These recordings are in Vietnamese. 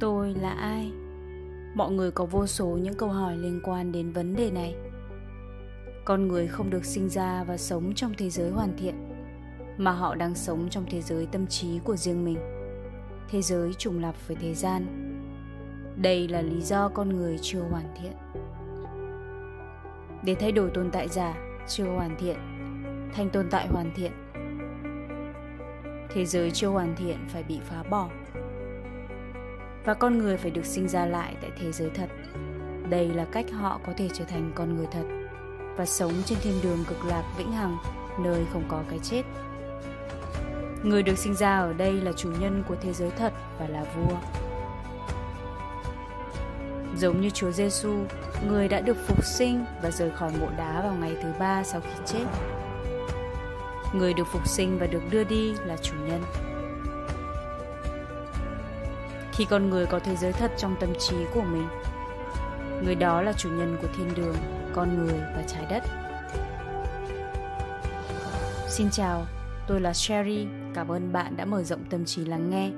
tôi là ai? Mọi người có vô số những câu hỏi liên quan đến vấn đề này. Con người không được sinh ra và sống trong thế giới hoàn thiện, mà họ đang sống trong thế giới tâm trí của riêng mình. Thế giới trùng lập với thế gian. Đây là lý do con người chưa hoàn thiện. Để thay đổi tồn tại giả, chưa hoàn thiện, thành tồn tại hoàn thiện, thế giới chưa hoàn thiện phải bị phá bỏ và con người phải được sinh ra lại tại thế giới thật đây là cách họ có thể trở thành con người thật và sống trên thiên đường cực lạc vĩnh hằng nơi không có cái chết người được sinh ra ở đây là chủ nhân của thế giới thật và là vua giống như Chúa Giêsu, người đã được phục sinh và rời khỏi mộ đá vào ngày thứ ba sau khi chết. Người được phục sinh và được đưa đi là chủ nhân. Khi con người có thế giới thật trong tâm trí của mình, người đó là chủ nhân của thiên đường, con người và trái đất. Xin chào, tôi là Sherry, cảm ơn bạn đã mở rộng tâm trí lắng nghe.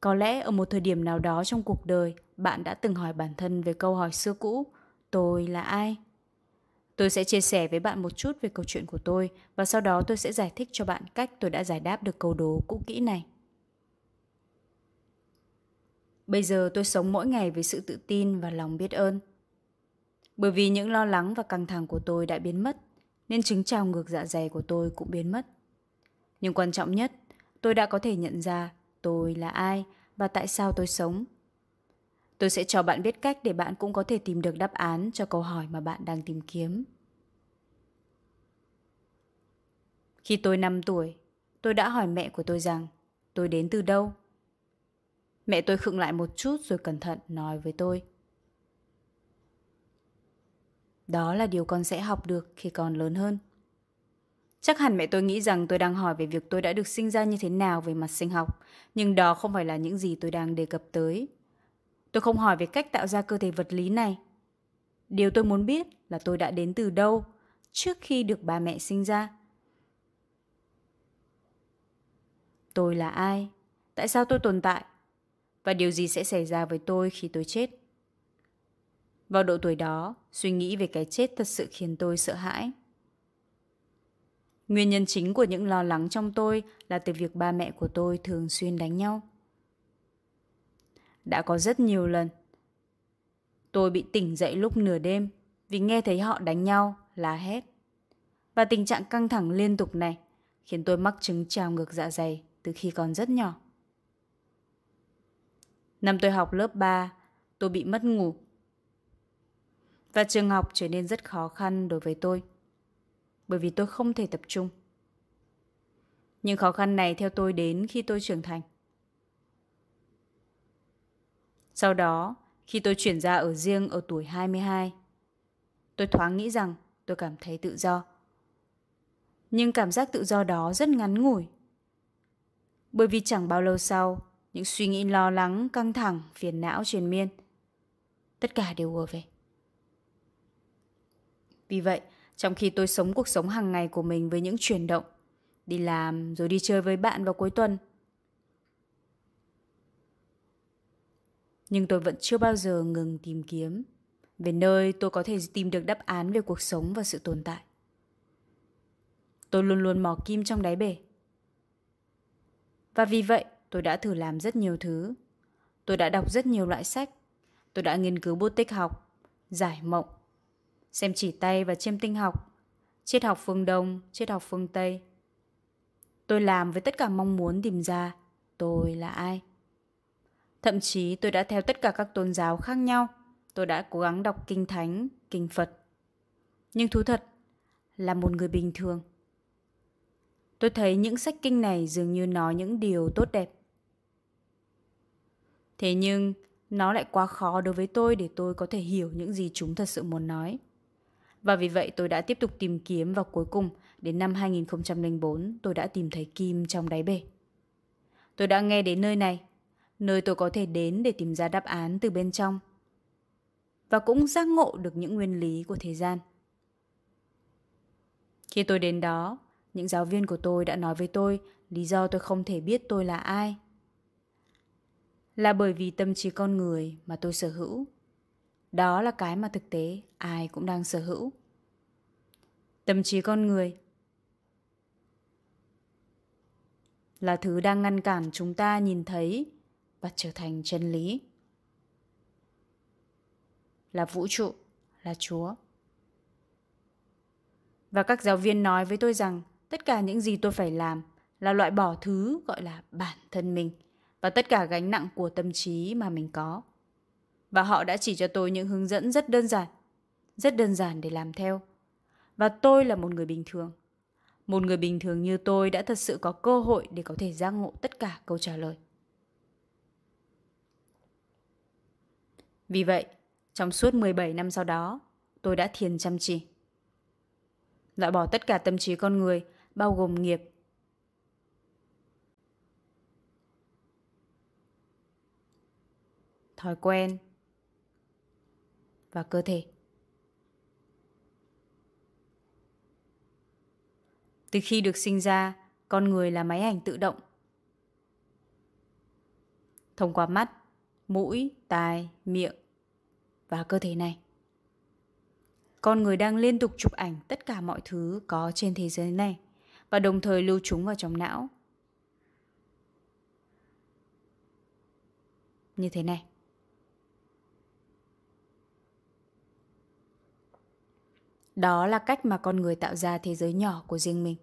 Có lẽ ở một thời điểm nào đó trong cuộc đời, bạn đã từng hỏi bản thân về câu hỏi xưa cũ, tôi là ai? Tôi sẽ chia sẻ với bạn một chút về câu chuyện của tôi và sau đó tôi sẽ giải thích cho bạn cách tôi đã giải đáp được câu đố cũ kỹ này. Bây giờ tôi sống mỗi ngày với sự tự tin và lòng biết ơn. Bởi vì những lo lắng và căng thẳng của tôi đã biến mất, nên chứng trào ngược dạ dày của tôi cũng biến mất. Nhưng quan trọng nhất, tôi đã có thể nhận ra tôi là ai và tại sao tôi sống. Tôi sẽ cho bạn biết cách để bạn cũng có thể tìm được đáp án cho câu hỏi mà bạn đang tìm kiếm. Khi tôi 5 tuổi, tôi đã hỏi mẹ của tôi rằng tôi đến từ đâu. Mẹ tôi khựng lại một chút rồi cẩn thận nói với tôi. Đó là điều con sẽ học được khi con lớn hơn. Chắc hẳn mẹ tôi nghĩ rằng tôi đang hỏi về việc tôi đã được sinh ra như thế nào về mặt sinh học, nhưng đó không phải là những gì tôi đang đề cập tới. Tôi không hỏi về cách tạo ra cơ thể vật lý này. Điều tôi muốn biết là tôi đã đến từ đâu trước khi được ba mẹ sinh ra. Tôi là ai? Tại sao tôi tồn tại? Và điều gì sẽ xảy ra với tôi khi tôi chết? Vào độ tuổi đó, suy nghĩ về cái chết thật sự khiến tôi sợ hãi. Nguyên nhân chính của những lo lắng trong tôi là từ việc ba mẹ của tôi thường xuyên đánh nhau. Đã có rất nhiều lần. Tôi bị tỉnh dậy lúc nửa đêm vì nghe thấy họ đánh nhau, la hét. Và tình trạng căng thẳng liên tục này khiến tôi mắc chứng trào ngược dạ dày từ khi còn rất nhỏ. Năm tôi học lớp 3, tôi bị mất ngủ. Và trường học trở nên rất khó khăn đối với tôi bởi vì tôi không thể tập trung. Nhưng khó khăn này theo tôi đến khi tôi trưởng thành. Sau đó, khi tôi chuyển ra ở riêng ở tuổi 22, tôi thoáng nghĩ rằng tôi cảm thấy tự do. Nhưng cảm giác tự do đó rất ngắn ngủi. Bởi vì chẳng bao lâu sau, những suy nghĩ lo lắng, căng thẳng, phiền não truyền miên, tất cả đều ùa về. Vì vậy, trong khi tôi sống cuộc sống hàng ngày của mình với những chuyển động, đi làm rồi đi chơi với bạn vào cuối tuần. Nhưng tôi vẫn chưa bao giờ ngừng tìm kiếm về nơi tôi có thể tìm được đáp án về cuộc sống và sự tồn tại. Tôi luôn luôn mò kim trong đáy bể. Và vì vậy, tôi đã thử làm rất nhiều thứ. Tôi đã đọc rất nhiều loại sách. Tôi đã nghiên cứu bút tích học, giải mộng, xem chỉ tay và chiêm tinh học, triết học phương Đông, triết học phương Tây. Tôi làm với tất cả mong muốn tìm ra tôi là ai. Thậm chí tôi đã theo tất cả các tôn giáo khác nhau. Tôi đã cố gắng đọc kinh thánh, kinh Phật. Nhưng thú thật là một người bình thường. Tôi thấy những sách kinh này dường như nói những điều tốt đẹp. Thế nhưng nó lại quá khó đối với tôi để tôi có thể hiểu những gì chúng thật sự muốn nói. Và vì vậy tôi đã tiếp tục tìm kiếm và cuối cùng đến năm 2004 tôi đã tìm thấy kim trong đáy bể. Tôi đã nghe đến nơi này, nơi tôi có thể đến để tìm ra đáp án từ bên trong. Và cũng giác ngộ được những nguyên lý của thế gian. Khi tôi đến đó, những giáo viên của tôi đã nói với tôi lý do tôi không thể biết tôi là ai là bởi vì tâm trí con người mà tôi sở hữu. Đó là cái mà thực tế ai cũng đang sở hữu. Tâm trí con người là thứ đang ngăn cản chúng ta nhìn thấy và trở thành chân lý. Là vũ trụ, là Chúa. Và các giáo viên nói với tôi rằng tất cả những gì tôi phải làm là loại bỏ thứ gọi là bản thân mình và tất cả gánh nặng của tâm trí mà mình có. Và họ đã chỉ cho tôi những hướng dẫn rất đơn giản, rất đơn giản để làm theo. Và tôi là một người bình thường. Một người bình thường như tôi đã thật sự có cơ hội để có thể giác ngộ tất cả câu trả lời. Vì vậy, trong suốt 17 năm sau đó, tôi đã thiền chăm chỉ. Loại bỏ tất cả tâm trí con người, bao gồm nghiệp, thói quen và cơ thể. Từ khi được sinh ra, con người là máy ảnh tự động. Thông qua mắt, mũi, tai, miệng và cơ thể này. Con người đang liên tục chụp ảnh tất cả mọi thứ có trên thế giới này và đồng thời lưu chúng vào trong não. Như thế này. Đó là cách mà con người tạo ra thế giới nhỏ của riêng mình.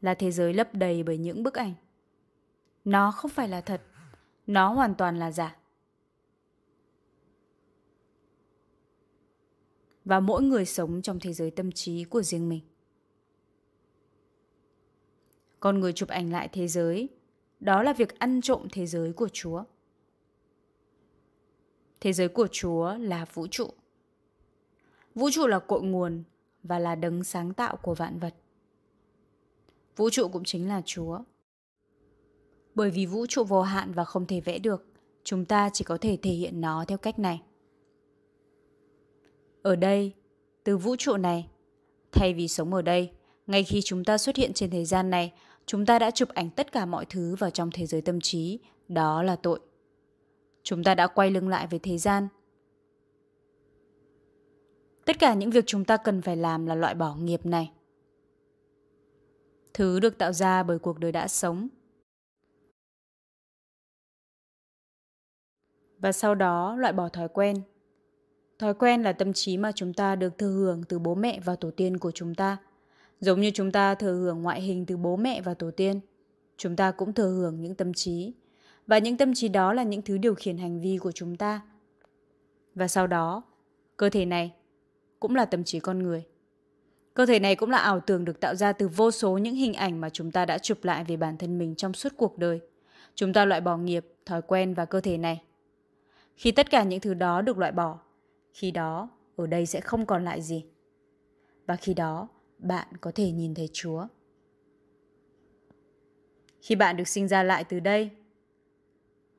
Là thế giới lấp đầy bởi những bức ảnh. Nó không phải là thật, nó hoàn toàn là giả. Và mỗi người sống trong thế giới tâm trí của riêng mình. Con người chụp ảnh lại thế giới, đó là việc ăn trộm thế giới của Chúa. Thế giới của Chúa là vũ trụ. Vũ trụ là cội nguồn và là đấng sáng tạo của vạn vật. Vũ trụ cũng chính là Chúa. Bởi vì vũ trụ vô hạn và không thể vẽ được, chúng ta chỉ có thể thể hiện nó theo cách này. Ở đây, từ vũ trụ này, thay vì sống ở đây, ngay khi chúng ta xuất hiện trên thế gian này, chúng ta đã chụp ảnh tất cả mọi thứ vào trong thế giới tâm trí, đó là tội. Chúng ta đã quay lưng lại với thế gian. Tất cả những việc chúng ta cần phải làm là loại bỏ nghiệp này. Thứ được tạo ra bởi cuộc đời đã sống. Và sau đó loại bỏ thói quen. Thói quen là tâm trí mà chúng ta được thừa hưởng từ bố mẹ và tổ tiên của chúng ta. Giống như chúng ta thừa hưởng ngoại hình từ bố mẹ và tổ tiên, chúng ta cũng thừa hưởng những tâm trí và những tâm trí đó là những thứ điều khiển hành vi của chúng ta. Và sau đó, cơ thể này cũng là tâm trí con người. Cơ thể này cũng là ảo tưởng được tạo ra từ vô số những hình ảnh mà chúng ta đã chụp lại về bản thân mình trong suốt cuộc đời. Chúng ta loại bỏ nghiệp, thói quen và cơ thể này. Khi tất cả những thứ đó được loại bỏ, khi đó ở đây sẽ không còn lại gì. Và khi đó, bạn có thể nhìn thấy Chúa. Khi bạn được sinh ra lại từ đây,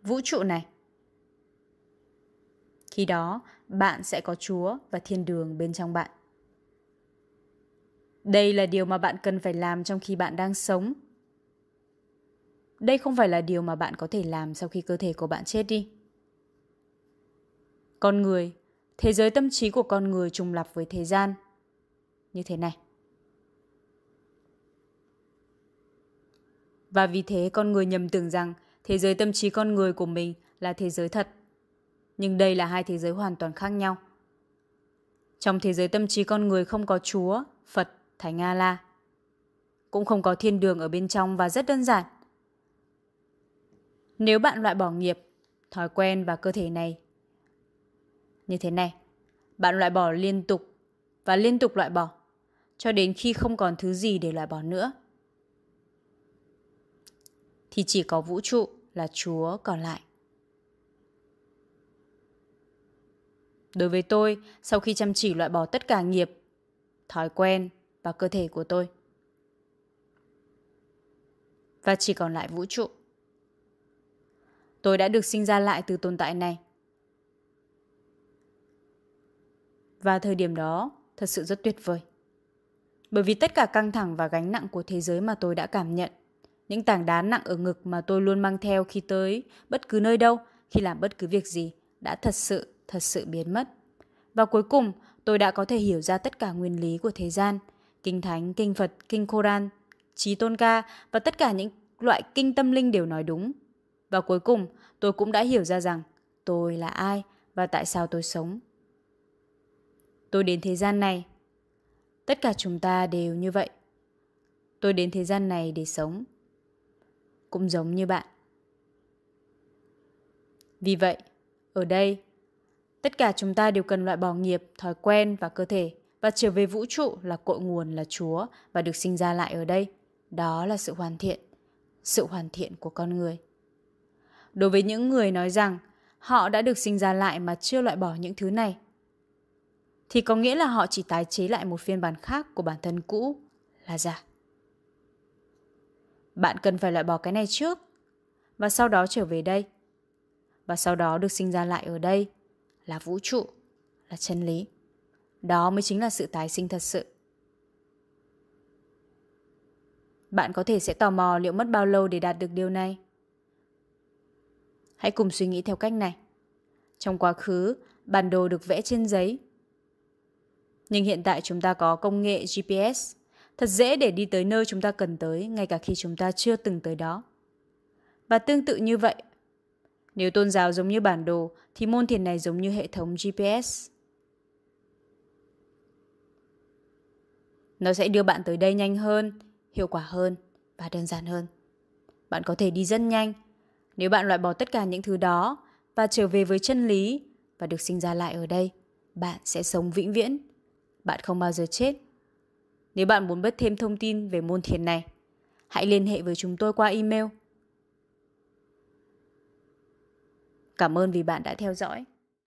vũ trụ này. Khi đó, bạn sẽ có Chúa và thiên đường bên trong bạn. Đây là điều mà bạn cần phải làm trong khi bạn đang sống. Đây không phải là điều mà bạn có thể làm sau khi cơ thể của bạn chết đi. Con người, thế giới tâm trí của con người trùng lập với thế gian. Như thế này. Và vì thế con người nhầm tưởng rằng thế giới tâm trí con người của mình là thế giới thật. Nhưng đây là hai thế giới hoàn toàn khác nhau. Trong thế giới tâm trí con người không có Chúa, Phật, Thánh A-la. Cũng không có thiên đường ở bên trong và rất đơn giản. Nếu bạn loại bỏ nghiệp, thói quen và cơ thể này như thế này, bạn loại bỏ liên tục và liên tục loại bỏ cho đến khi không còn thứ gì để loại bỏ nữa thì chỉ có vũ trụ là Chúa còn lại. Đối với tôi, sau khi chăm chỉ loại bỏ tất cả nghiệp, thói quen và cơ thể của tôi, và chỉ còn lại vũ trụ. Tôi đã được sinh ra lại từ tồn tại này. Và thời điểm đó thật sự rất tuyệt vời. Bởi vì tất cả căng thẳng và gánh nặng của thế giới mà tôi đã cảm nhận những tảng đá nặng ở ngực mà tôi luôn mang theo khi tới bất cứ nơi đâu, khi làm bất cứ việc gì, đã thật sự, thật sự biến mất. Và cuối cùng, tôi đã có thể hiểu ra tất cả nguyên lý của thế gian. Kinh Thánh, Kinh Phật, Kinh Koran, Trí Tôn Ca và tất cả những loại kinh tâm linh đều nói đúng. Và cuối cùng, tôi cũng đã hiểu ra rằng tôi là ai và tại sao tôi sống. Tôi đến thế gian này. Tất cả chúng ta đều như vậy. Tôi đến thế gian này để sống. Cũng giống như bạn. Vì vậy, ở đây, tất cả chúng ta đều cần loại bỏ nghiệp, thói quen và cơ thể và trở về vũ trụ là cội nguồn là Chúa và được sinh ra lại ở đây. Đó là sự hoàn thiện, sự hoàn thiện của con người. Đối với những người nói rằng họ đã được sinh ra lại mà chưa loại bỏ những thứ này, thì có nghĩa là họ chỉ tái chế lại một phiên bản khác của bản thân cũ là giả. Bạn cần phải loại bỏ cái này trước và sau đó trở về đây. Và sau đó được sinh ra lại ở đây là vũ trụ, là chân lý. Đó mới chính là sự tái sinh thật sự. Bạn có thể sẽ tò mò liệu mất bao lâu để đạt được điều này. Hãy cùng suy nghĩ theo cách này. Trong quá khứ, bản đồ được vẽ trên giấy. Nhưng hiện tại chúng ta có công nghệ GPS, thật dễ để đi tới nơi chúng ta cần tới ngay cả khi chúng ta chưa từng tới đó. Và tương tự như vậy, nếu tôn giáo giống như bản đồ thì môn thiền này giống như hệ thống GPS. Nó sẽ đưa bạn tới đây nhanh hơn, hiệu quả hơn và đơn giản hơn. Bạn có thể đi rất nhanh nếu bạn loại bỏ tất cả những thứ đó và trở về với chân lý và được sinh ra lại ở đây, bạn sẽ sống vĩnh viễn. Bạn không bao giờ chết. Nếu bạn muốn biết thêm thông tin về môn thiền này, hãy liên hệ với chúng tôi qua email. Cảm ơn vì bạn đã theo dõi.